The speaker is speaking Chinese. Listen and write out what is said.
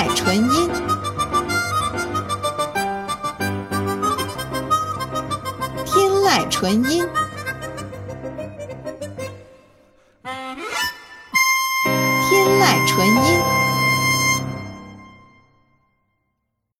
天籁纯音，天籁纯音，天籁纯音。